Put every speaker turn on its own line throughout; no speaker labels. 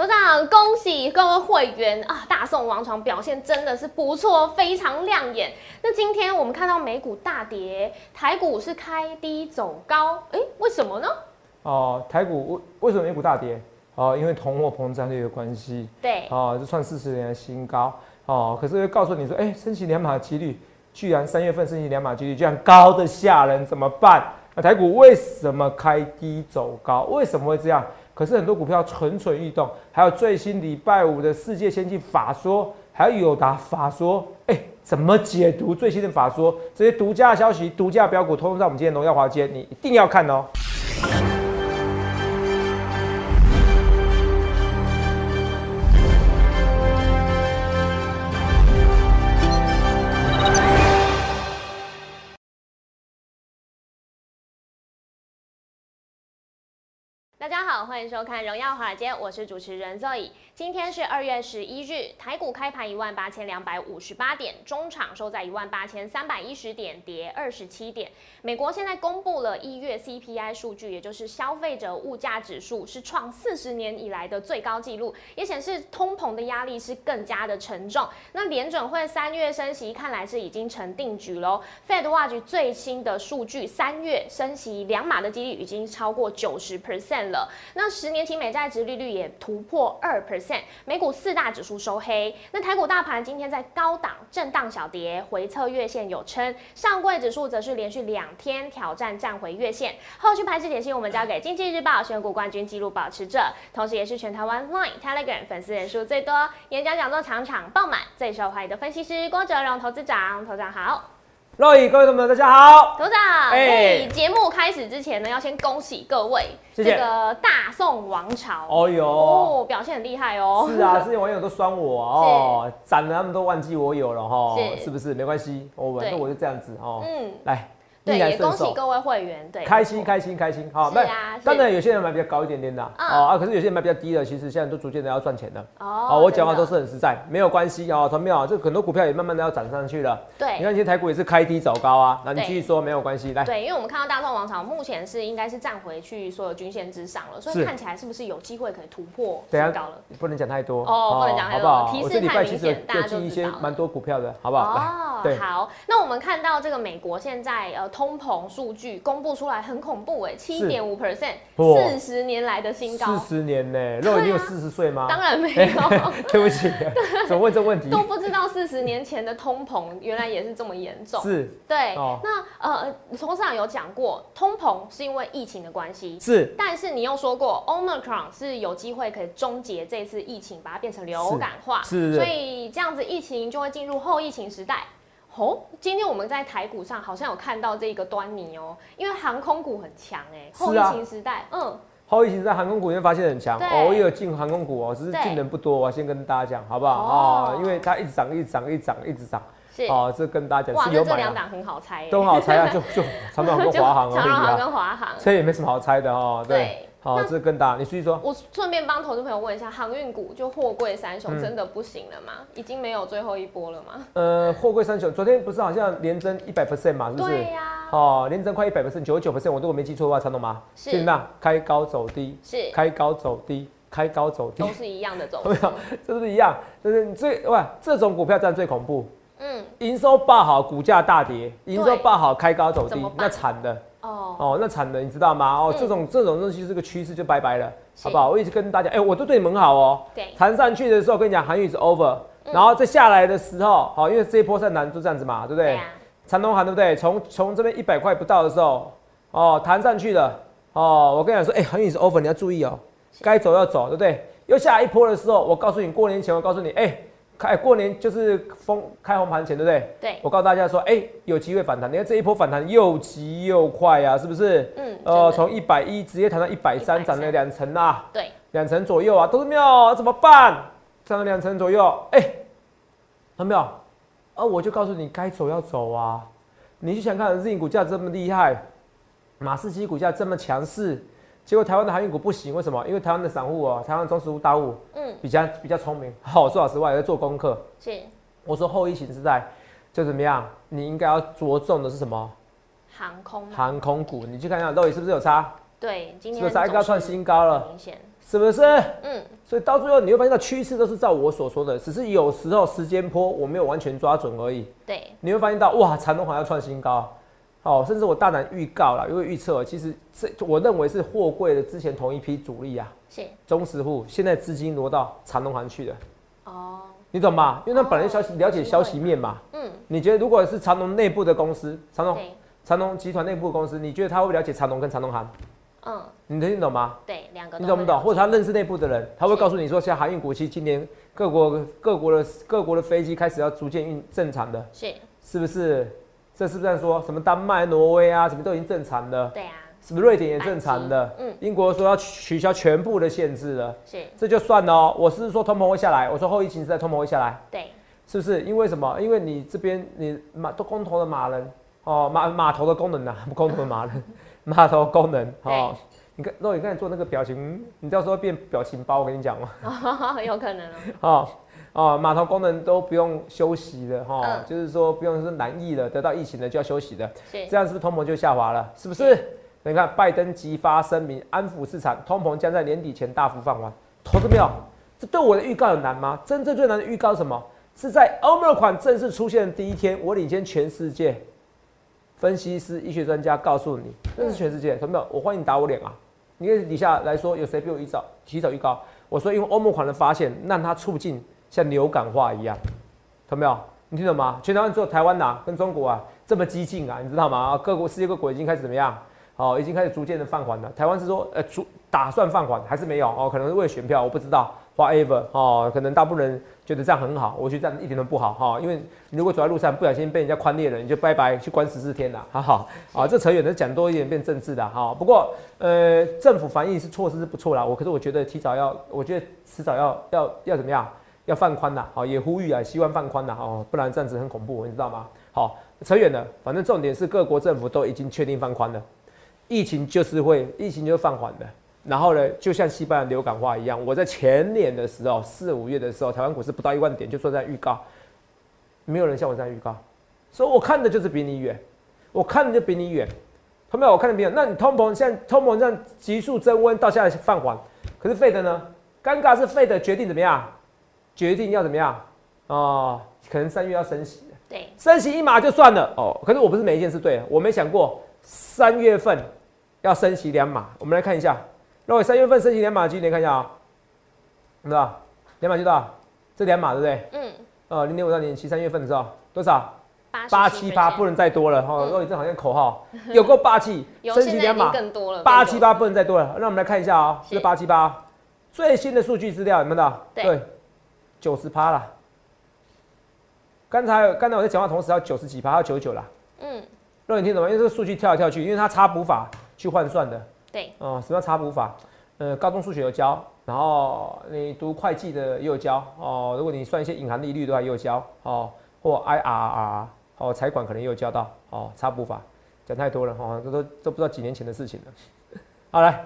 头长，恭喜各位会员啊！大宋王朝表现真的是不错，非常亮眼。那今天我们看到美股大跌，台股是开低走高，哎，为什么呢？
哦，台股为为什么美股大跌？哦，因为通货膨胀率的关系。
对。
哦，就创四十年的新高。哦，可是会告诉你说，哎，升息两码的几率，居然三月份升息两码几率居然高的吓人，怎么办？那台股为什么开低走高？为什么会这样？可是很多股票蠢蠢欲动，还有最新礼拜五的世界先进法说，还有友达法说，哎，怎么解读最新的法说？这些独家消息、独家标股，通通在我们今天荣耀华街，你一定要看哦。
大家好，欢迎收看《荣耀华尔街》，我是主持人 Zoe。今天是二月十一日，台股开盘一万八千两百五十八点，中场收在一万八千三百一十点，跌二十七点。美国现在公布了一月 CPI 数据，也就是消费者物价指数，是创四十年以来的最高纪录，也显示通膨的压力是更加的沉重。那联准会三月升息，看来是已经成定局喽。Fed Watch 最新的数据，三月升息两码的几率已经超过九十 percent 了。那十年期美债值利率也突破二 percent。美股四大指数收黑，那台股大盘今天在高档震荡小跌，回测月线有撑，上柜指数则是连续两天挑战站回月线。后续盘势解析，我们交给经济日报选股冠军纪录保持者，同时也是全台湾 Line Telegram 粉丝人数最多、演讲讲座场场爆满、最受欢迎的分析师郭哲荣投资长。投资长好。
各位观众朋友，大家好，
董事长。哎，节目开始之前呢，要先恭喜各位，这个大宋王朝，哦哟，表现很厉害哦。
是啊，之前网友都酸我哦，攒了他们都忘记我有了哈，是不是？没关系，我反正我就这样子哦。嗯，来。
对，也恭喜各位会员，对，
开心开心开心，好，那当然有些人买比较高一点点的，哦啊，可是有些人买比较低的，其实现在都逐渐的要赚钱的，哦，我讲话都是很实在，没有关系啊，同没有，这很多股票也慢慢的要涨上去了，
对，
你看今天台股也是开低走高啊，那你继续说没有关系，来，
对，因为我们看到大众王朝目前是应该是站回去所有均线之上了，所以看起来是不是有机会可以突破新高了？
不能讲太多
哦，不能讲太多？提示太明显，大家
就一些蛮多股票的，好不好？
哦，好，那我们看到这个美国现在呃通膨数。据公布出来很恐怖哎，七点五 percent，四十年来的新高。
四十年呢？肉已经有四十岁吗？
当然没有。
对不起，怎么问这问题？
都不知道四十年前的通膨原来也是这么严重。
是。
对。那呃，董事长有讲过，通膨是因为疫情的关系。
是。
但是你又说过，Omicron 是有机会可以终结这次疫情，把它变成流感化。
是。
所以这样子，疫情就会进入后疫情时代。哦，今天我们在台股上好像有看到这个端倪哦，因为航空股很强哎，后疫情时代，
嗯，后疫情时代航空股你会发现很强，我也有进航空股哦，只是进人不多，我先跟大家讲好不好？啊？因为它一直涨，一直涨，一直涨，一直涨，哦，这跟大家讲是有
买，这两档很好猜，
都很好猜啊，就就长荣 跟华航
啊，长荣跟华航，
这也没什么好猜的哦，对。好，这更大。你继续说。
我顺便帮投资朋友问一下，航运股就货柜三雄真的不行了吗？已经没有最后一波了吗？
呃，货柜三雄昨天不是好像连增一百 percent 嘛？是不是？
对呀。
哦，连增快一百 percent，九十九 percent，我如果没记错的话，长懂吗？
是。怎
么开高走低。
是。
开高走低，开高走低。
都是一样的走。
没有，这是不是一样？就是最哇，这种股票占最恐怖。嗯。营收爆好，股价大跌；营收爆好，开高走低，那惨的。哦哦，那惨了你知道吗？哦，这种这种东西是个趋势，就拜拜了，好不好？我一直跟大家，哎，我都对你们好哦。
对，
弹上去的时候跟你讲，韩语是 over，然后再下来的时候，好，因为这一波上难就这样子嘛，对不对？长东航对不对？从从这边一百块不到的时候，哦，弹上去的，哦，我跟你讲说，哎，韩语是 over，你要注意哦，该走要走，对不对？又下一波的时候，我告诉你，过年前我告诉你，哎。开过年就是封开红盘前，对不对？
对。
我告诉大家说，哎，有机会反弹。你看这一波反弹又急又快啊，是不是？嗯。呃，从一百一直接弹到一百三，涨了两成啊。
对。
两成左右啊，都是妙，怎么办？涨了两成左右，哎，很妙。啊，我就告诉你，该走要走啊。你去想看，日影股价这么厉害，马士基股价这么强势。结果台湾的航运股不行，为什么？因为台湾的散户哦，台湾中实户大户，嗯，比较比较聪明。好，说老实话，也在做功课。
是。
我说后疫情时代就怎么样？你应该要着重的是什么？
航空。
航空股，你去看一下，到底是不是有差？
对，今天
是不是差一个创新高了？
明显。
是不是？
嗯，
所以到最后你会发现到趋势都是照我所说的，只是有时候时间波我没有完全抓准而已。
对，
你会发现到哇，长隆好像创新高，哦，甚至我大胆预告了，因为预测其实这我认为是货柜的之前同一批主力啊，
是
中实户现在资金挪到长隆行去的，
哦，
你懂吗？因为他本来消息
哦
了解消息面嘛，
嗯，
你觉得如果是长隆内部的公司，长隆
对，
长隆集团内部的公司，你觉得他会了解长隆跟长隆行？
嗯，
你听懂吗？
对，两个
你懂不懂？或者他认识内部的人，他会告诉你说，像航运股，其实今年各国各国的各国的飞机开始要逐渐运正常的，
是，
是不是？这是不是在说什么丹麦、挪威啊，什么都已经正常的？
对啊，
是不是瑞典也正常的？
嗯，
英国说要取消全部的限制了，
是，
这就算了哦。我是说通膨会下来，我说后疫情时代通膨会下来，
对，
是不是？因为什么？因为你这边你码都公投的马人哦，码码头的功能呐、啊，不公投的马人，码头功能哦。你看，若你刚才做那个表情，你到时候变表情包，我跟你讲嘛。
有可能哦，
哦哦，码头功能都不用休息的哈、
嗯
就是说不用是难疫了，得到疫情的就要休息的，
是，
这样是不是通膨就下滑了？是不是？你看拜登即发声明，安抚市场，通膨将在年底前大幅放缓。投资没有？这对我的预告有难吗？真正最难的预告是什么？是在 Omicron 正式出现的第一天，我领先全世界分析师、医学专家告诉你，这是全世界。投资没有？我欢迎你打我脸啊！你看底下来说，有谁比我预早提早预告？我说，因为欧盟款的发现，让它促进像流感化一样，懂没有？你听懂吗？全台湾只有台湾呐、跟中国啊这么激进啊，你知道吗？各国世界各国已经开始怎么样？哦，已经开始逐渐的放缓了。台湾是说，呃，逐打算放缓还是没有？哦，可能是为了选票，我不知道。whatever，哦，可能大部分人觉得这样很好，我觉得这样一点都不好哈、因为如果走在路上不小心被人家宽裂了，你就拜拜去关十四天了，好好啊，这扯远了，讲多一点变政治的哈、不过呃，政府反应是措施是不错啦，我可是我觉得提早要，我觉得迟早要要要怎么样？要放宽了，好，也呼吁啊，希望放宽了，哦，不然这样子很恐怖，你知道吗？好，扯远了，反正重点是各国政府都已经确定放宽了，疫情就是会，疫情就是放缓的。然后呢，就像西班牙流感化一样，我在前年的时候，四五月的时候，台湾股市不到一万点就说在预告，没有人像我这样预告，所以我看的就是比你远，我看的就比你远，同没有？我看的比你远。那你通膨现在通膨这样急速增温，到现在放缓，可是费的呢？尴尬是费的决定怎么样？决定要怎么样？哦，可能三月要升息，
对，
升息一码就算了哦。可是我不是每一件事对，我没想过三月份要升息两码。我们来看一下，如果三月份升息两码，今年看一下啊、有没有？两码就多少？这两码对不对？
嗯，
呃，零点五到零点七，三月份的时候多少？
八
八七八，不能再多了哈。
嗯
如果你这好像口号，有够霸气，升息两码，
更多了，
八七八不能再多了。那我们来看一下啊、
是
这是八七八最新的数据资料有没有到？
对
九十趴啦。刚才刚才我在讲话同时要九十几趴，要九十九啦。
嗯，
肉眼听懂吗？因为这个数据跳来跳去，因为它差补法去换算的。
对，
哦、什么叫差补法？呃，高中数学有教，然后你读会计的也有教哦。如果你算一些隐含利率的话，也有教哦，或 IRR 哦，财管可能也有教到哦。差补法讲太多了哦，这都都不知道几年前的事情了。好来，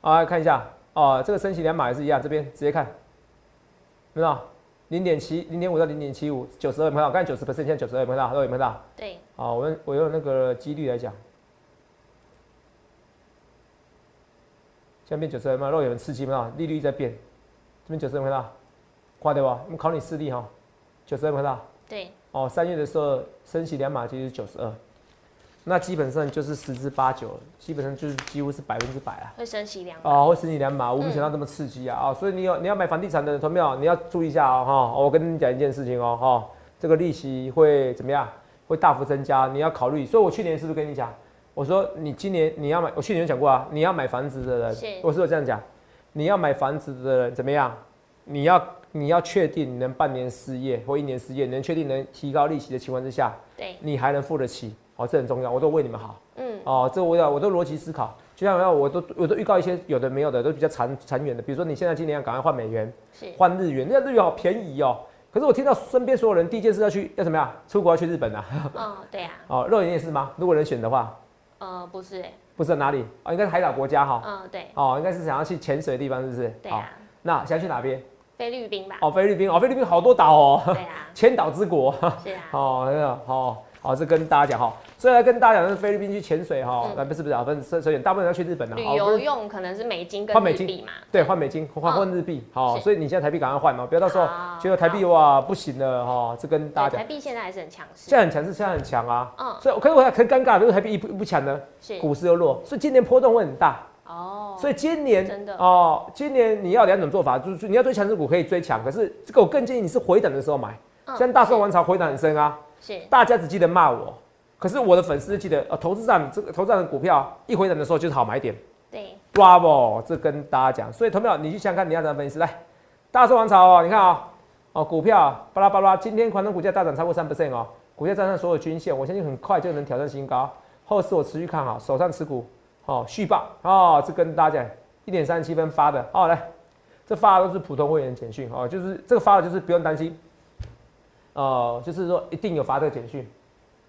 好来看一下哦，这个升息两码也是一样，这边直接看，有没有？零点七、零点五到零点七五，九十二有没有到？刚才九十 percent，现在九十二有没有到？都有没有到？
对，
好，我用我用那个几率来讲，现在变九十二嘛，若有人刺激嘛，利率在变，这边九十二看到，快对吧？我们考你视力哈，九十二看到，
对，
哦，三月的时候升息两码就是九十二，那基本上就是十之八九，基本上就是几乎是百分之百啊。
会升息两码，
哦，会升息两码，我没想到这么刺激啊！啊、所以你有你要买房地产的投票，你要注意一下哦，哈、我跟你讲一件事情哦，哈、这个利息会怎么样？会大幅增加，你要考虑。所以我去年是不是跟你讲？我说你今年你要买，我去年有讲过啊，你要买房子的人
是，
我是有这样讲，你要买房子的人怎么样？你要你要确定你能半年失业或一年失业，你能确定能提高利息的情况之下，
对，
你还能付得起，哦，这很重要，我都为你们好。
嗯，
哦，这我要我都逻辑思考，就像我都我都预告一些有的没有的，都比较长长远的，比如说你现在今年要赶快换美元，
是，
换日元，那日元好便宜哦。可是我听到身边所有人第一件事要去要怎么样？出国要去日本啊？
哦，对啊，
哦，肉眼也是吗？如果能选的话，
呃，不是，哎，
不知道哪里哦，应该是海岛国家哈、
嗯，对，
哦，应该是想要去潜水的地方，是不是？好
对啊，
那想要去哪边？
菲律宾吧，
哦，菲律宾哦，菲律宾好多岛哦，
对啊，
千岛之国。
是啊，
哦，那个哦，好，这跟大家讲哈，所以来跟大家讲是菲律宾去潜水哈，不是不是啊，分首选大部分人要去日本的，
旅游用可能是美金跟
换美金
日币嘛，
对，换美金换换日币，好，所以你现在台币赶快换嘛，不要到时候
好
觉得台币哇不行了哈，这跟大，家讲，
台币现在还是很强势。
现，在很强势现在很强啊，
嗯，
所以可是我很尴尬，如果台币一不一不强呢，
是。
股市又弱，所以今年波动会很大。
哦，
所以今年
真的
哦，今年你要两种做法，就是你要追强势股可以追强，可是这个我更建议你是回档的时候买。
嗯
像大宋王朝回档很深啊，
是
大家只记得骂我，可是我的粉丝记得，呃，投资上这个投资上的股票一回档的时候就是好买点
对
，，Bravo，这跟大家讲。所以投票你去想想看你要怎么分析来，大宋王朝哦，你看啊、哦，股票巴拉巴拉，今天传统股价大涨超过三 percent 哦，股价站上所有均线，我相信很快就能挑战新高。后市我持续看好，手上持股哦续报哦，这跟大家讲一点三十七分发的哦，来，这发的都是普通会员简讯哦，就是这个发的就是不用担心，呃，就是说一定有发这个简讯，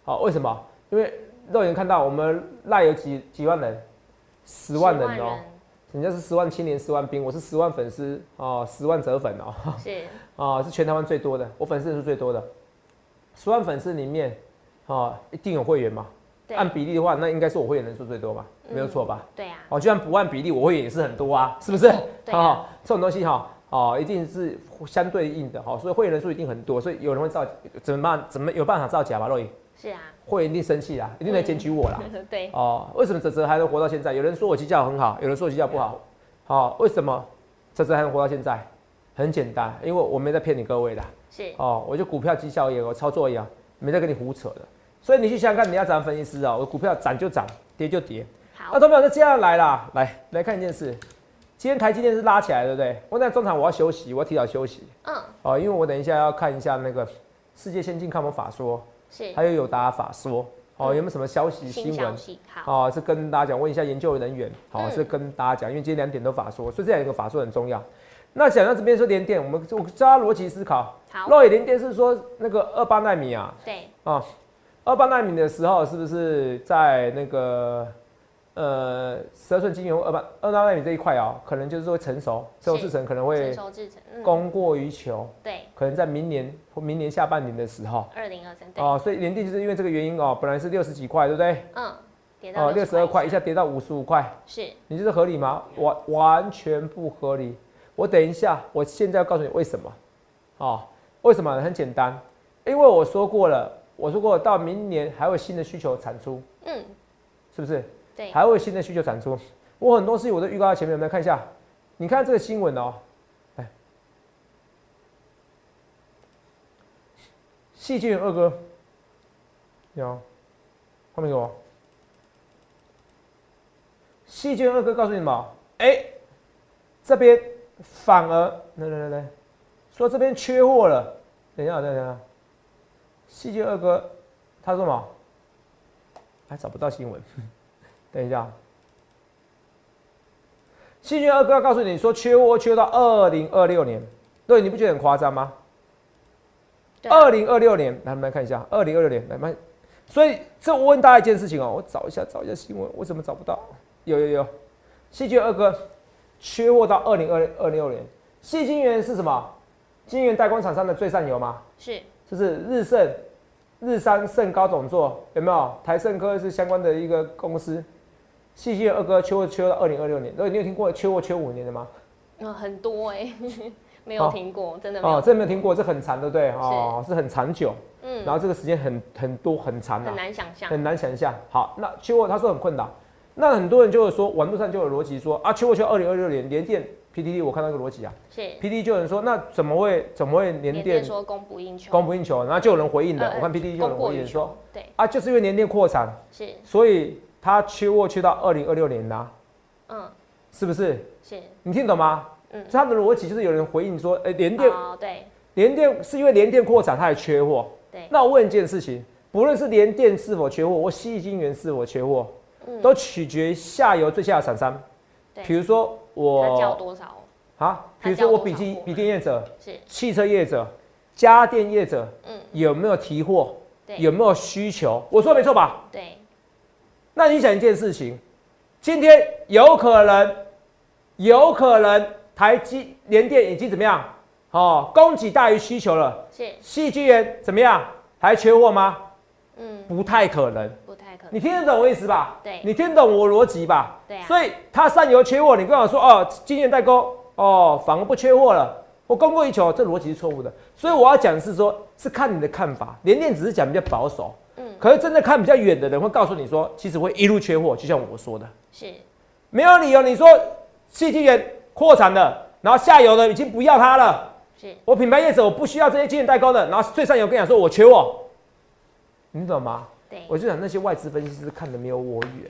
好、为什么？因为肉眼看到我们赖有几几万人，十万人哦、人。家是十万青年十万兵，我是十万粉丝哦，十万折粉哦，
是。
哦、是全台湾最多的，我粉丝人数最多的，十万粉丝里面哦，一定有会员嘛，
对
按比例的话，那应该是我会员人数最多吧，没有错吧？
对啊，
哦，就算不按比例，我会员也是很多啊，是不是？
对啊
哦，这种东西哈，哦，一定是相对应的哈，所以会员人数一定很多，所以有人会造，怎么办？怎么有办法造假吧？若影
是啊，
会员一定生气啦，一定来检举我啦。
对，
哦，为什么泽泽还能活到现在？有人说我绩效很好，有人说我绩效不好。好、为什么泽泽还能活到现在？很简单，因为我没在骗你各位的。
是
哦，我就股票绩效也有操作一样，没在跟你胡扯的。所以你去想想看，你要怎样分析师啊？我股票涨就涨，跌就跌。
好
那，投票就接下来啦，来来看一件事。今天台积电是拉起来，对不对？我在中场我要休息，我要提早休息
嗯，
哦，因为我等一下要看一下那个世界先进看我法说，
是
还有友达法说哦，
嗯
有没有什么消息
新
新闻？
好，
哦，是跟大家讲，问一下研究人员，好、
嗯
是跟大家讲，因为今天两点都法说，所以这两个法说很重要。那讲到这边说联电，我们我教他逻辑思考。
好，
肉眼联电是说那个二八纳米啊，
对，
啊，二八纳米的时候是不是在那个呃十二寸晶圆二八二八纳米这一块啊，可能就是会成熟，成熟制程可能
成
会
熟制成，嗯，
供过于求，
对，
可能在明年或明年下半年的时候。
二零二三，对，
哦，所以联电就是因为这个原因哦，本来是六十几块，对不对？
嗯，跌到
哦，六十二块，一下跌到五十五块，
是
你觉得合理吗？完完全不合理。我等一下，我现在要告诉你为什么。哦，为什么？很简单，因为我说过了，我如果到明年还会有新的需求产出，
嗯，
是不是？
对，
还会有新的需求产出。我很多事情我都预告在前面，我们来看一下。你看这个新闻哦，哎，细菌二哥，有，后面给我。细菌二哥告诉你们哦，哎，这边反而来来来来，说这边缺货了。等一下，等一下，细节二哥他说什么？还找不到新闻。等一下，细菌二哥要告诉你说缺货缺到二零二六年，对，你不觉得很夸张吗？二零二六年，来我们来看一下，二零二六年来慢，所以这我问大家一件事情哦，我找一下找一下新闻，为什么找不到？有有有，细菌二哥缺货到二零二二六年，细晶圆是什么？晶源代工厂商的最上游吗？
是，
就是日盛、日商盛高总座有没有？台盛科是相关的一个公司。细细的二哥缺货缺到二零二六年，所以你有听过缺货缺五年的吗？
嗯，很多哎，没有
哦
听过，真的没
哦，
真
的没有听过，这很长，对不对？哦，是很长久，
嗯，
然后这个时间很很多很长啊
很，难想象，
很难想象。好，那缺货他说很困难，那很多人就会说，网络上就有逻辑说啊，缺货缺二零二六年，联电 PTT 我看到一个逻辑啊
是
，PDD 就有人说，那怎么会怎么会联电
说供不应求，
供不应求？然后就有人回应的，
呃
我看 PDD 就有人回应说，，
对，
啊，就是因为联电扩产，
是，
所以它缺货缺到二零二六年啦、
嗯，
是不是？
是，
你听懂吗？
嗯，
它的逻辑就是有人回应说，哎、联电
哦，对
联电是因为联电扩产，它还缺货。
对，
那我问一件事情，不论是联电是否缺货，或细晶圆是否缺货，
嗯
都取决于下游最下的厂商。
对
比如说我
多少？
啊，比如说我笔记笔电业者、
是，
汽车业者、家电业者
嗯，
有没有提货？
对，
有没有需求？我说没错吧？
对，
那你想一件事情，今天有可能，有可能台积联电已经怎么样？哦，供给大于需求了，
是，
细晶圆怎么样？还缺货吗？
嗯，
不太可能。你听得懂我意思吧？
对
你听得懂我逻辑吧？
对啊
所以它上游缺货，你跟我说哦，今年代沟哦，反而不缺货了。我供过于求，这逻辑是错误的。所以我要讲的是说，是看你的看法。联电只是讲比较保守，
嗯，
可是真的看比较远的人会告诉你说，其实会一路缺货，就像我说的，
是，
没有理由。你说细晶圆扩产了，然后下游的已经不要它了，
是，
我品牌业者我不需要这些晶圆代工的，然后最上游跟你讲说我缺货，你懂吗？
对，
我就想那些外资分析师看的没有我远。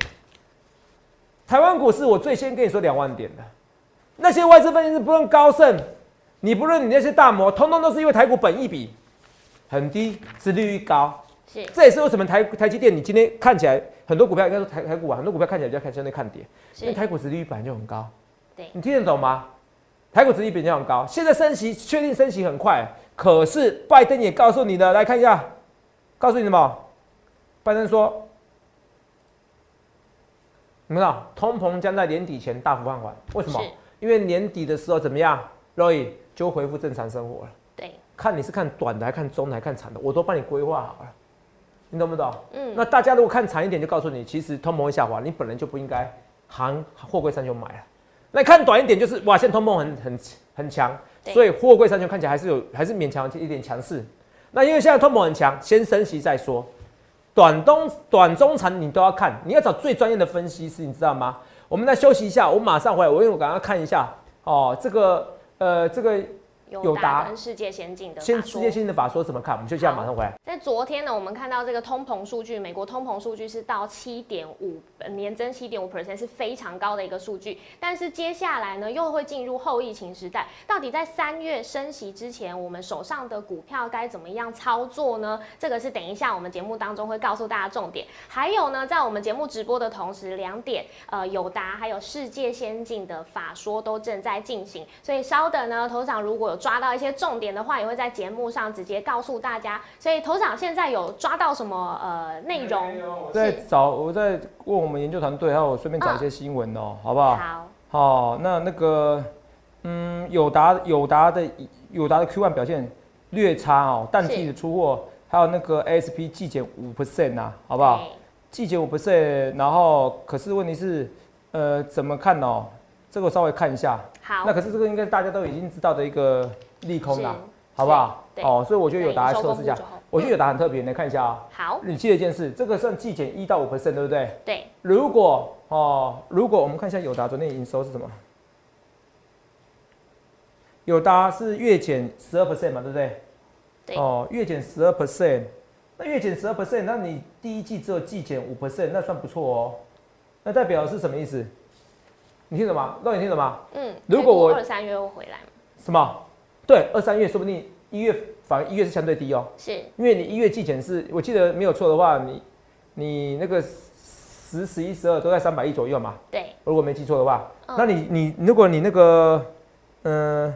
台湾股市我最先跟你说两万点的，那些外资分析师不论高盛，你不论你那些大摩，通通都是因为台股本益比很低，殖利率高，
是，
这也是为什么台台积电你今天看起来很多股票应该说台台股啊，很多股票看起来比较看相对看跌，因为，台股殖利率本来就很高，
对。
你听得懂吗？台股殖利率比较很高，现在升息确定升息很快，可是拜登也告诉你的，来看一下，告诉你什么？拜登说，你们知道通膨将在年底前大幅放缓，为什么？因为年底的时候怎么样，Roy 就恢复正常生活了。
对，
看你是看短的，还看中的，还看长的，我都帮你规划好了，你懂不懂？
嗯，
那大家如果看长一点，就告诉你，其实通膨会下滑，你本来就不应该行货柜三雄买了。那看短一点，就是哇，现在通膨很很很强，所以货柜三雄看起来还是有还是勉强一点强势。那因为现在通膨很强，先升息再说。短中短中长你都要看，你要找最专业的分析师，你知道吗？我们再休息一下，我马上回来，我因为我刚刚看一下哦，这个呃这个
友
友达
达跟世界先进的
先世界先进的法说怎么看？我们休息一下，
好
马上回来。
在昨天呢，我们看到这个通膨数据，美国通膨数据是到七点五年增七点五 percent，是非常高的一个数据。但是接下来呢，又会进入后疫情时代。到底在三月升息之前，我们手上的股票该怎么样操作呢？这个是等一下我们节目当中会告诉大家重点。还有呢，在我们节目直播的同时，两点呃友达还有世界先进的法说都正在进行，所以稍等呢，头长如果有抓到一些重点的话，也会在节目上直接告诉大家。所以头长现在有抓到什么呃内容？
我在找，我在问我们研究团队，还有顺便找一些新闻哦、好不好？
好，
好，那那个，嗯，友达友达的友达的 Q1 表现略差哦，淡季的出货，还有那个 ASP 季减五 percent 呐，好不好？季减五 percent，然后可是问题是，呃，怎么看哦？这个稍微看一下，
好，
那可是这个应该大家都已经知道的一个利空啦，好不好？哦，所以我觉得有达
对营收
测试一下我觉得有达很特别，来看一下啊、
好，
你记得一件事，这个算季减一到五 percent，对不对？
对，
如果哦，如果我们看一下有达昨天的营收是什么？友达是月减十二 percent 嘛，对不对？
对
哦，月减十二 percent，那月减十二 percent，那你第一季只有季减五 percent，那算不错哦。那代表是什么意思？你听懂吗？肉你听懂吗？
嗯，
如果我
二三月会回来吗？
什么？对，二三月说不定一月反而一月是相对低哦，
是，
因为你一月季减是，我记得没有错的话，你你那个十、十一、十二都在三百亿左右嘛。
对，
如果没记错的话，
嗯
那你你如果你那个嗯、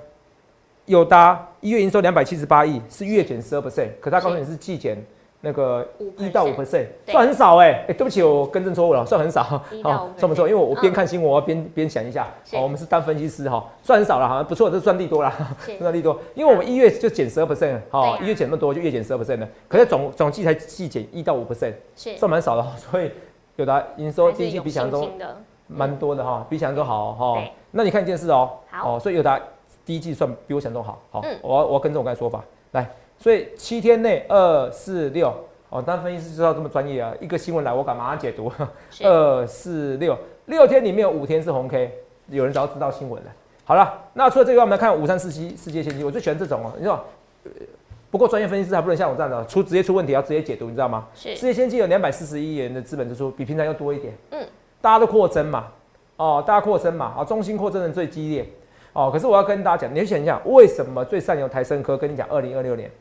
有达一月营收两百七十八亿，是月减十二 percent，可他告诉你是季减那个一到五 percent，算很少哎、哎、对不起，我更正错误了，算很少
，1到5%
算不错，因为我我边
嗯
看新闻，我要边边想一下，
是。
哦，我们是当分析师哈，算很少了，好像不错，这算利多啦，
是。
算利多，因为我们一月就减十二 percent，
对
好
啊，
一月减那么多就月减十二 percent 了，可是总总计才季减一到五 percent，
是，
算蛮少的，所以有的营收第一季
还是有
比想象中蛮多的哈，比想象中好哈。
对。
那你看一件事哦，
好。
哦，所以有的第一季算比我想象中好，好
嗯，
我我要跟着我刚才说法来，所以七天内二四六，哦，当分析师知道这么专业啊，一个新闻来我敢马上解读，二四六，六天里面有五天是红 K，有人早就知道新闻了。好了，那除了这个，我们来看五三四七世界先机，我最喜欢这种哦，你知道。呃不过专业分析师还不能像我这样的出直接出问题要直接解读，你知道吗？
是
世界先进有两百四十亿元的资本支出，比平常要多一点。
嗯，
大家都扩增嘛，哦，大家扩增嘛，啊，中心扩增的最激烈。哦，可是我要跟大家讲，你去想一想，为什么最上游台生科跟你讲二零二六年，
是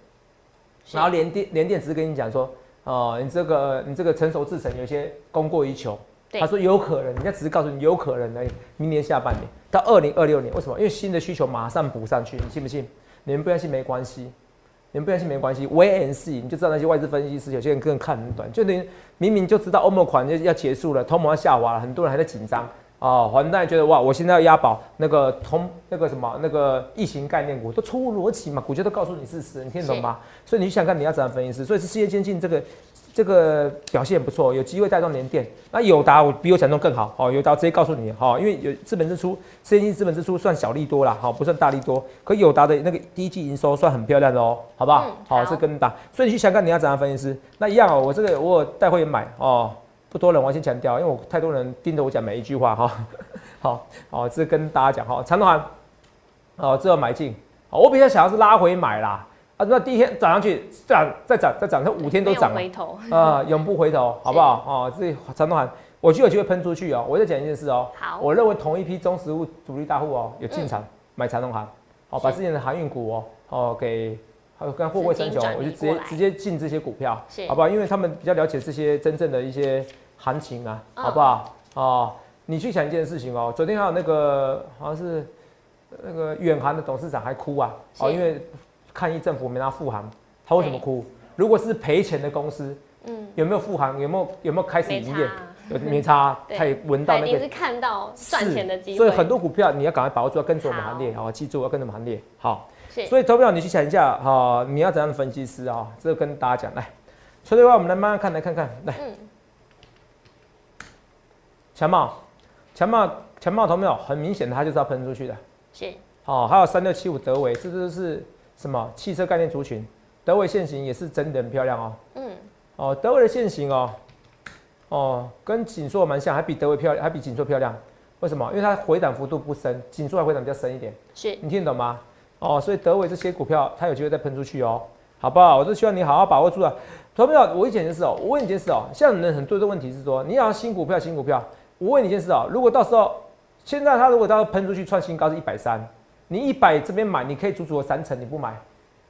然后联电联电只是跟你讲说，哦，你这个你这个成熟制程有些供过于求。
对
他说有可能，人家只是告诉你有可能而已。明年下半年到二零二六年，为什么？因为新的需求马上补上去，你信不信？你们不相信没关系，你们不相信没关系，wait and see，你就知道那些外资分析师有些人更看很短，就等于明明就知道欧盟款就要结束了，通膨要下滑了，很多人还在紧张哦，还贷觉得哇，我现在要押宝那个通那个什么那个疫情概念股都出乎逻辑嘛，股价都告诉你事实，你听得懂吗？所以你去想看你要怎样分析师，所以是世界先进这个。这个表现不错，有机会带动联电。那友达我比我想中更好，哦，友达直接告诉你，哈，因为有资本支出，世界先进资本支出算小利多啦，好，不算大利多。可友达的那个第一季营收算很漂亮的哦，好不好？好，是跟大。所以你去想看你要怎样分析师，那一样哦，我这个我带会员买哦，不多人，我先强调，因为我太多人盯着我讲每一句话哈。好，好，这跟大家讲哈，长短，哦，这要买进，我比较想要是拉回买啦。啊，那第一天涨上去，涨再涨再涨，它五天都涨
了，
啊，永不回头，好不好？哦，这长东海，我就有机会喷出去哦。我再讲一件事
哦，好，
我认为同一批中实物主力大户哦，有进场买长东海，好，把之前的航运股哦，哦给，还有跟货柜三雄，我就直接直接进这些股票，好不好？因为他们比较了解这些真正的一些行情啊，好不好？哦，你去想一件事情哦，昨天还有那个好像是那个远航的董事长还哭啊，哦，因为。抗议政府没拿复航，他为什么哭？如果是赔钱的公司，嗯，有没有复航？有没有有没有开始营业？有没差？他也闻到那
个，是看到赚钱的机会。
所以很多股票你要赶快把握住，要跟着我们行列好，记住要跟着我们行列。好，所以投票你去想一下哈，你要怎样分析师啊？这个跟大家讲来。所以的话，我们来慢慢看，来看看来。强茂，强茂，强茂投票很明显的，它就是要喷出去的。
是。
好，还有三六七五德维，这就是。什么汽车概念族群，德维线型也是真的很漂亮哦。嗯，哦，德维的线型哦，哦，跟锦硕蛮像，还比德维漂亮，还比锦硕漂亮。为什么？因为它回档幅度不深，锦硕还回档比较深一点。
是
你听得懂吗？哦，所以德伟这些股票，它有机会再喷出去哦，好不好？我就希望你好好把握住了。投票，我一件事哦，我问你一件事哦，像人很多的问题是说，你要新股票，新股票。我问你一件事哦，如果到时候，现在它如果到时候喷出去创新高是一百三。你一百这边买，你可以足足有三成，你不买，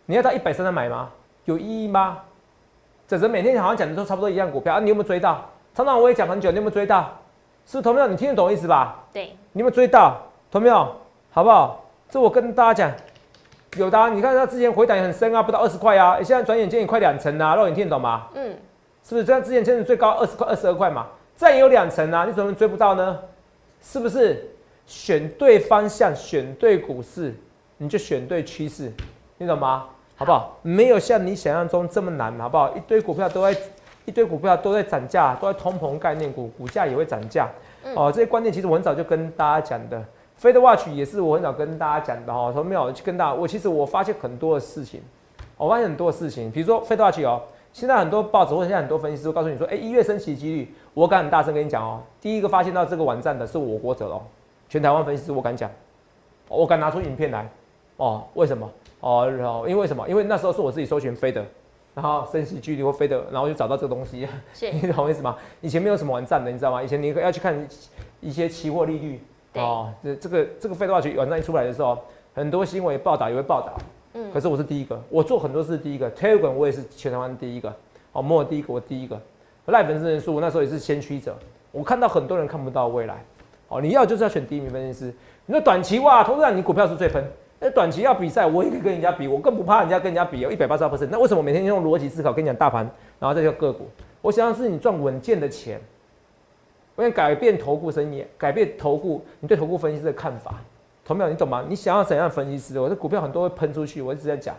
你要到一百三再买吗？有意义吗？这人每天好像讲的都差不多一样股票啊，你有没有追到？常常我也讲很久，你有没有追到？是不是同票？你听得懂意思吧？
对，
你有没有追到？同票，好不好？这我跟大家讲，有的，你看它之前回档也很深啊，不到二十块啊，现在转眼间也快两成啊，肉眼听得懂吗？嗯，是不是？这样之前真的最高二十块、二十二块嘛，再有两成啊，你怎么追不到呢？是不是？选对方向，选对股市，你就选对趋势，你懂吗？好不好？没有像你想象中这么难，好不好？一堆股票都在，一堆股票都在涨价，都在通膨概念股，股价也会涨价。哦，这些观念其实我很早就跟大家讲的，Fed Watch 也是我很早跟大家讲的哈。说没有去跟大家，我其实我发现很多的事情，我发现很多的事情，比如说 Fed Watch 哦，现在很多报纸或者现在很多分析师都告诉你说，哎，一月升息几率，我敢很大声跟你讲哦，第一个发现到这个网站的是我国者哦。全台湾分析师，我敢讲，我敢拿出影片来，哦，为什么？哦，然后因为什么？因为那时候是我自己搜寻飞的，然后升息距离或飞的，然后就找到这个东西，你懂我意思吗？以前没有什么网站的，你知道吗？以前你要去看一些期货利率，哦，这这个这个飞的话，去网站一出来的时候，很多新闻报道也会报道，嗯，可是我是第一个，我做很多事第一个，Telegram 我也是全台湾第一个，哦，摩尔第一个，我第一个，赖粉丝人数我那时候也是先驱者，我看到很多人看不到未来。哦，你要就是要选第一名分析师。你说短期哇，投资人你股票是最喷。那短期要比赛，我也可以跟人家比，我更不怕人家跟人家比哦，一百八十二 percent。那为什么每天用逻辑思考跟你讲大盘，然后再叫个股？我想要是你赚稳健的钱。我想改变投顾生意，改变投顾你对投顾分析师的看法。同秒，你懂吗？你想要怎样分析师？我的股票很多会喷出去，我一直在讲。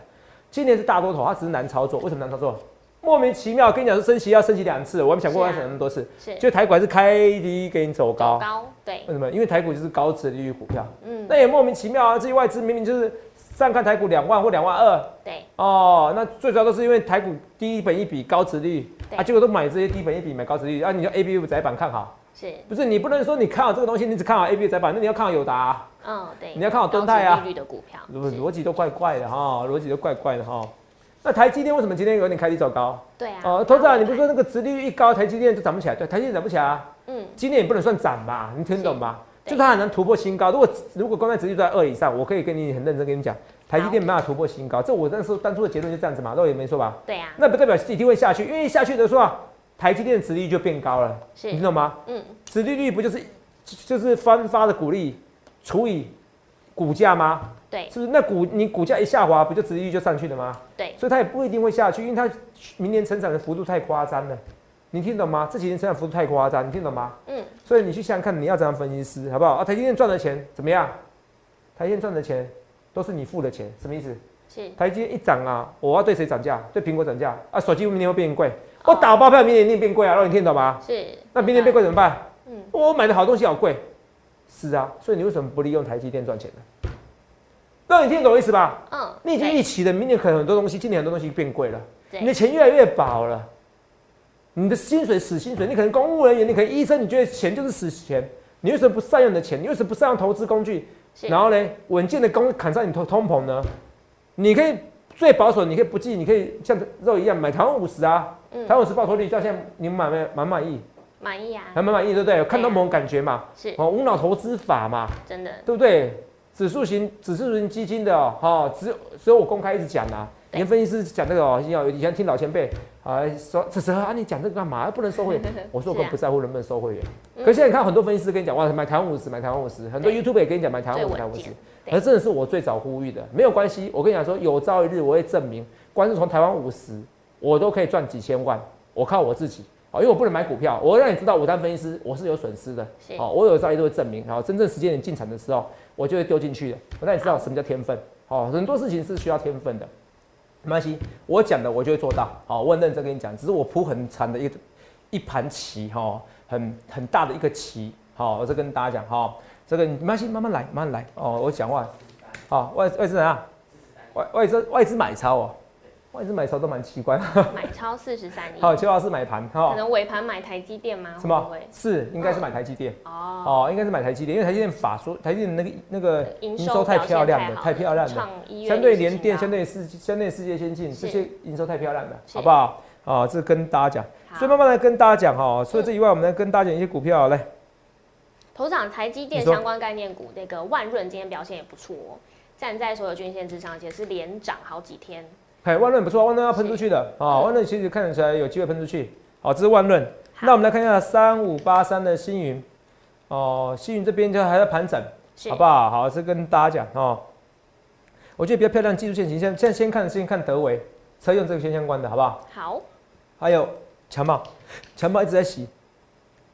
今年是大多头，它只是难操作。为什么难操作？莫名其妙，跟你讲说升息要升息两次，我还没想过要想那么多次。是，就台股是开低给你走高。
高，对。
为什么？因为台股就是高值利率股票。嗯。那也莫名其妙啊！这些外资明明就是上看台股两万或两万二。
对。
哦，那最主要都是因为台股低本一比高值率啊，结果都买这些低本一比买高值率啊，你就 A B U 窄板看好。
是。
不是你不能说你看好这个东西，你只看好 A B 窄板，那你要看好友达。
嗯，对。
你要看好敦泰啊。
利率的股票。
逻辑都怪怪的哈，逻辑都怪怪的哈。那台积电为什么今天有点开低走高？
对啊，
哦，投资人，你不是说那个殖利率一高，台积电就涨不起来？对，台积电涨不起来啊。嗯，今年也不能算涨吧？你听懂吗？就它很难突破新高。如果如果公开殖利率在二以上，我可以跟你很认真跟你讲，台积电没办法突破新高。这我那时候当初的结论就这样子嘛，那我也没错吧？
对啊。
那不代表一定会下去，因为下去的时候，台积电的殖利率就变高了。是，你听懂吗？嗯，殖利率不就是就是翻发的股利除以股价吗？
对，
是不是？那股你股价一下滑，不就殖利率就上去了吗？
对，
所以它也不一定会下去，因为它明年成长的幅度太夸张了。你听懂吗？这几年成长幅度太夸张，你听懂吗？嗯。所以你去想想看，你要怎样分析师，好不好？啊，台积电赚的钱怎么样？台积电赚的钱都是你付的钱，什么意思？
是
台积电一涨啊，我要对谁涨价？对苹果涨价啊？手机明年会变贵，我打包票明年一定变贵啊！让你听懂吗？
是，
那明年变贵怎么办？
嗯，
我买的好东西好贵，是啊，所以你为什么不利用台积电赚钱呢？让你听懂我意思吧？
嗯，
你已经
对
预期了，明年可能很多东西，今年很多东西变贵了，
对
你的钱越来越薄了，你的薪水死薪水，你可能公务人员，你可能医生，你觉得钱就是死钱，你为什么不善用你的钱？你为什么不善用投资工具？然后呢，稳健的工砍上你通通膨呢？你可以最保守，你可以不计，你可以像肉一样买台湾五十啊，
嗯
台湾五十报酬率到现在你们满没满不满意？
满意啊，
还蛮满意，对不对？有看通膨感觉嘛？
是
哦，无脑投资法嘛，
真的，
对不对？指数型指数型基金的哦，哦只有只有我公开一直讲啊。
对
连分析师讲这个哦，要以前听老前辈啊说，这时候啊你讲这个干嘛？不能收会员。我说我根本不在乎能不能收会员。
嗯
可是现在你看很多分析师跟你讲，哇，买台湾五十，买台湾五十，很多 YouTube 也跟你讲买台湾五十，台湾五十而真的是我最早呼吁的，没有关系。我跟你讲说，有朝一日我会证明，光是从台湾五十，我都可以赚几千万。我靠我自己好，因为我不能买股票，我让你知道，我当分析师我是有损失的。
是
哦，我有朝一日会证明，然后真正时间点进场的时候，我就会丢进去的。我让你知道什么叫天分。好，很多事情是需要天分的。没关系，我讲的我就会做到。好、我很认真跟你讲，只是我铺很长的一一盘棋哈、哦，很很大的一个棋。好、我再跟大家讲哈、这个你没关系，慢慢来，慢慢来。哦，我讲话，好、外外资人啊，外外资外资买超哦，外资买超都蛮奇怪。
买超四十三亿，
好，邱老师买盘哈、
可能尾盘买台积电吗？
什么？是应该是买台积电。
哦，
哦，应该是买台积电，因为台积电法说台积电那个那个
营
营收太漂亮了，太漂亮了。相对联电、相对世相对世界先进，
是
这些营收太漂亮了，好不好？啊，这跟大家讲，所以慢慢来跟大家讲哈。除了这以外，我们来跟大家讲一些股票来。
头场台积电相关概念股，那个万润今天表现也不错哦，站在所有均线之上，而且是连涨好几天。
哎，万润不错，万润要喷出去的啊，
嗯
万润其实看得出来有机会喷出去。好，这是万润。那我们来看一下三五八三的星云，哦，星云这边就还在盘整，好不好？好，是跟大家讲哦。我觉得比较漂亮技术线型，现在现在先看先看德维车用这个先相关的，好不好？
好，
还有强茂，强茂一直在洗，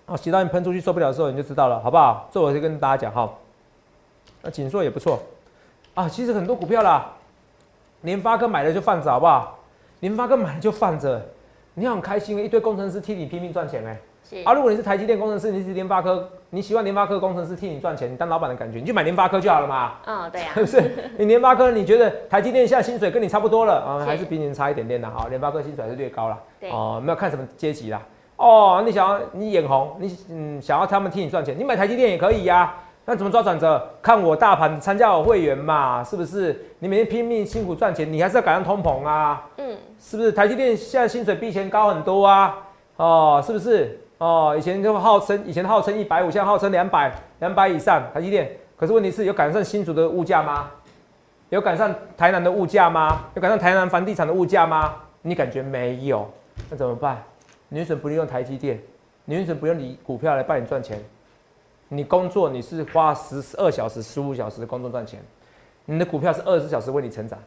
哦，洗到你喷出去受不了的时候，你就知道了，好不好？这我就跟大家讲哈。那锦硕也不错啊，其实很多股票啦，联发科买了就放着，好不好？联发科买了就放着，你很开心，一堆工程师替你拼命赚钱哎、
是
啊，如果你是台积电工程师，你是联发科，你喜欢联发科工程师替你赚钱，你当老板的感觉，你就买联发科就好了嘛。
嗯，对呀
是，不是？你联发科，你觉得台积电现在薪水跟你差不多了啊，
是
还是比你差一点点的？好，联发科薪水还是略高了。
对
哦，没有看什么阶级啦。哦，你想要你眼红，你嗯想要他们替你赚钱，你买台积电也可以呀、那怎么抓转折？看我大盘参加我会员嘛，是不是？你每天拼命辛苦赚钱，你还是要赶上通膨啊，
嗯，
是不是？台积电现在薪水比以前高很多啊，哦，是不是？哦，以前就号称以前号称一百五，现在号称两百，两百以上台积电。可是问题是有赶上新竹的物价吗？有赶上台南的物价吗？有赶上台南房地产的物价吗？你感觉没有？那怎么办？你为什么不利用台积电？你为什么不用你股票来帮你赚钱？你工作你是花十二小时、十五小时的工作赚钱，你的股票是二十四小时为你成长，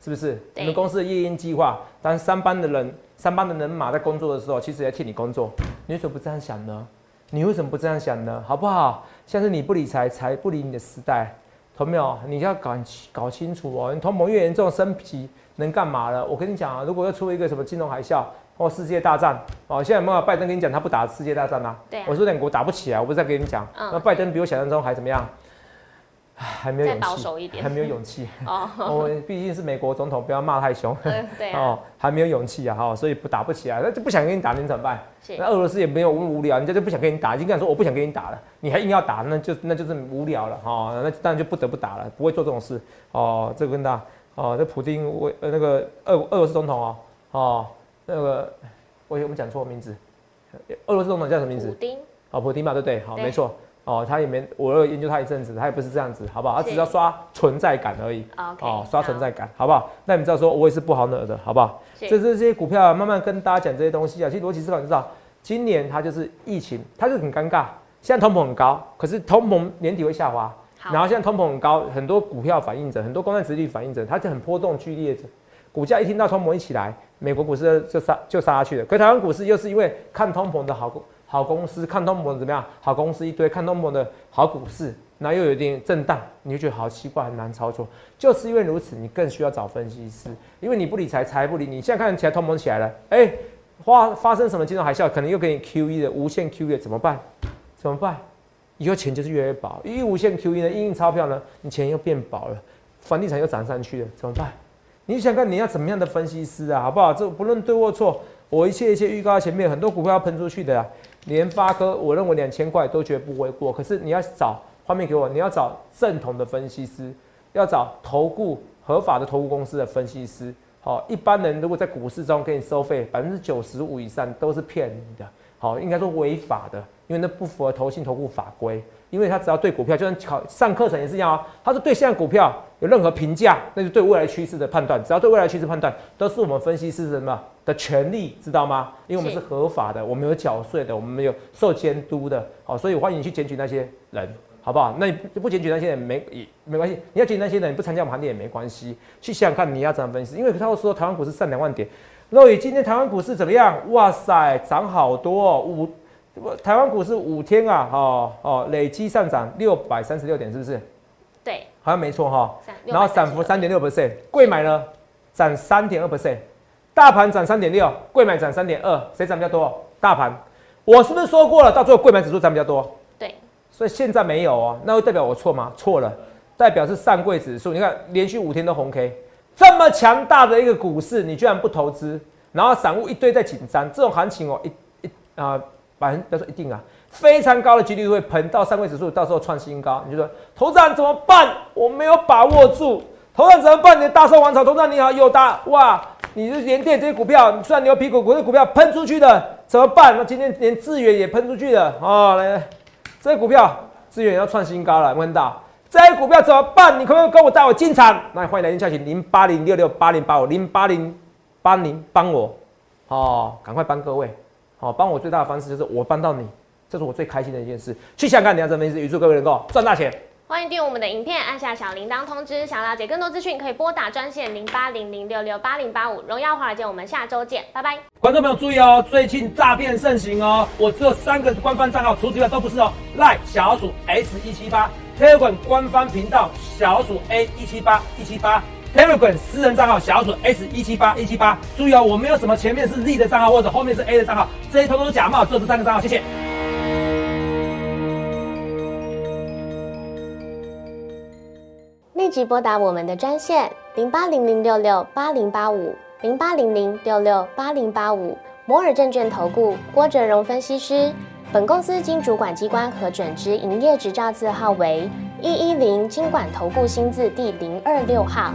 是不是？
对
你们公司的夜鹰计划，当三班的人、三班的人马在工作的时候，其实也替你工作，你为什么不这样想呢？你为什么不这样想呢？好不好？像是你不理财，财不理你的时代，同没有？你要搞搞清楚哦。你通膨越严重，升息能干嘛了？我跟你讲啊，如果要出一个什么金融海啸或世界大战哦，现在有没有拜登跟你讲他不打世界大战啊？
对啊
我说两国打不起来，我不是在跟你讲。
嗯
那拜登比我想象中还怎么样？唉还没有勇气，还没有勇气。
哦，
我 毕竟是美国总统，不要骂太凶。
嗯对啊，
哦，还没有勇气啊，哈，所以不打不起来，那就不想跟你打，你怎么办？
是
那俄罗斯也没有无无聊，人家就不想跟你打，已经跟你说我不想跟你打了，你还硬要打，那就那就是无聊了哈、那当然就不得不打了，不会做这种事哦。这个跟大家哦，这普京为呃那个俄俄罗斯总统哦哦那个我我们讲错名字，俄罗斯总统叫什么名字？
普丁
哦，普丁嘛，对不对？好，
对
没错。哦，他也没，我有研究他一阵子，他也不是这样子，好不好？他只是要刷存在感而已。哦，刷存在感，好不好？那你知道说我也是不好惹的，好不好？
是
这这些股票啊，慢慢跟大家讲这些东西啊。其实逻辑思考，你知道，今年它就是疫情，它就很尴尬。现在通膨很高，可是通膨年底会下滑，然后现在通膨很高，很多股票反映着，很多公债殖利率反映着，它就很波动剧烈着。股价一听到通膨一起来，美国股市就杀就杀下去了。可台湾股市又是因为看通膨的好公好公司，看通膨怎么样？好公司一堆，看通膨的好股市，然后又有一点震荡，你就觉得好奇怪，很难操作。就是因为如此，你更需要找分析师，因为你不理财，财不理你。现在看起来通膨起来了，哎，发发生什么金融海啸，可能又给你 QE 的无限 QE，怎么办？怎么办？以后钱就是越来越薄，一无限 QE 呢，印印钞票呢，你钱又变薄了，房地产又涨上去了，怎么办？你想看你要怎么样的分析师啊，好不好？这不论对或错，我一切一切预告前面很多股票要喷出去的啊，联发科，我认为两千块都绝不为过。可是你要找画面给我，你要找正统的分析师，要找投顾合法的投顾公司的分析师。好，一般人如果在股市中给你收费百分之九十五以上都是骗你的，好，应该说违法的，因为那不符合投信投顾法规。因为他只要对股票，就算考上课程也是一样啊。他是对现在股票有任何评价，那就对未来趋势的判断。只要对未来趋势判断，都是我们分析师什么的权利，知道吗？因为我们是合法的，我们有缴税的，我们没有受监督的。好，所以欢迎你去检举那些人，好不好？那你不检举那些人没也没关系，你要检举那些人，你不参加我们行情也没关系。去想想看你要怎么分析，因为他会说台湾股市上两万点。肉宇今天台湾股市怎么样？哇塞，涨好多哦，五。台湾股市五天啊，哦哦，累计上涨六百三十六点，是不是？
对，
好像没错哈。然后涨幅三点六 percent，贵买呢涨三点二 percent，大盘涨三点六，贵买涨三点二，谁涨比较多？大盘。我是不是说过了，到最后贵买指数涨比较多？
对。
所以现在没有哦，那会代表我错吗？错了，代表是上柜指数。你看连续五天都红 K，这么强大的一个股市，你居然不投资，然后散户一堆在紧张，这种行情哦，一一啊。百分不要说一定啊，非常高的几率会喷到三位指数，到时候创新高。你就说，头涨怎么办？我没有把握住，头涨怎么办？你的大寿王朝，头涨你好有大哇！你是连电这些股票，虽然牛皮股股这股票喷出去的，怎么办？那今天连智远也喷出去了啊！来，这些股票智远要创新高了，问到这些股票怎么办？你可不可以跟我带我进场？那欢迎来电下询零八零六六八零八五零八零八零帮我哦，赶快帮各位。好，帮我最大的方式就是我帮到你，这是我最开心的一件事。去香港，你要怎么意思？预祝各位能够赚大钱。
欢迎订阅我们的影片，按下小铃铛通知。想了解更多资讯，可以拨打专线零八零零六六八零八五。荣耀华尔街，我们下周见，拜拜。
观众朋友注意哦，最近诈骗盛行哦，我只有三个官方账号，除此之外都不是哦。赖小鼠 S 一七八，Telegram 官方频道小鼠 A 一七八一七八。Telegram 私人账号小鼠 S 一七八一七八，注意哦，我没有什么前面是 Z 的账号或者后面是 A 的账号，这些通通假冒，只有这三个账号，谢谢。
立即拨打我们的专线零八零零六六八零八五零八零零六六八零八五摩尔证券投顾郭哲荣分析师，本公司经主管机关核准之营业执照字号为一一零金管投顾新字第零二六号。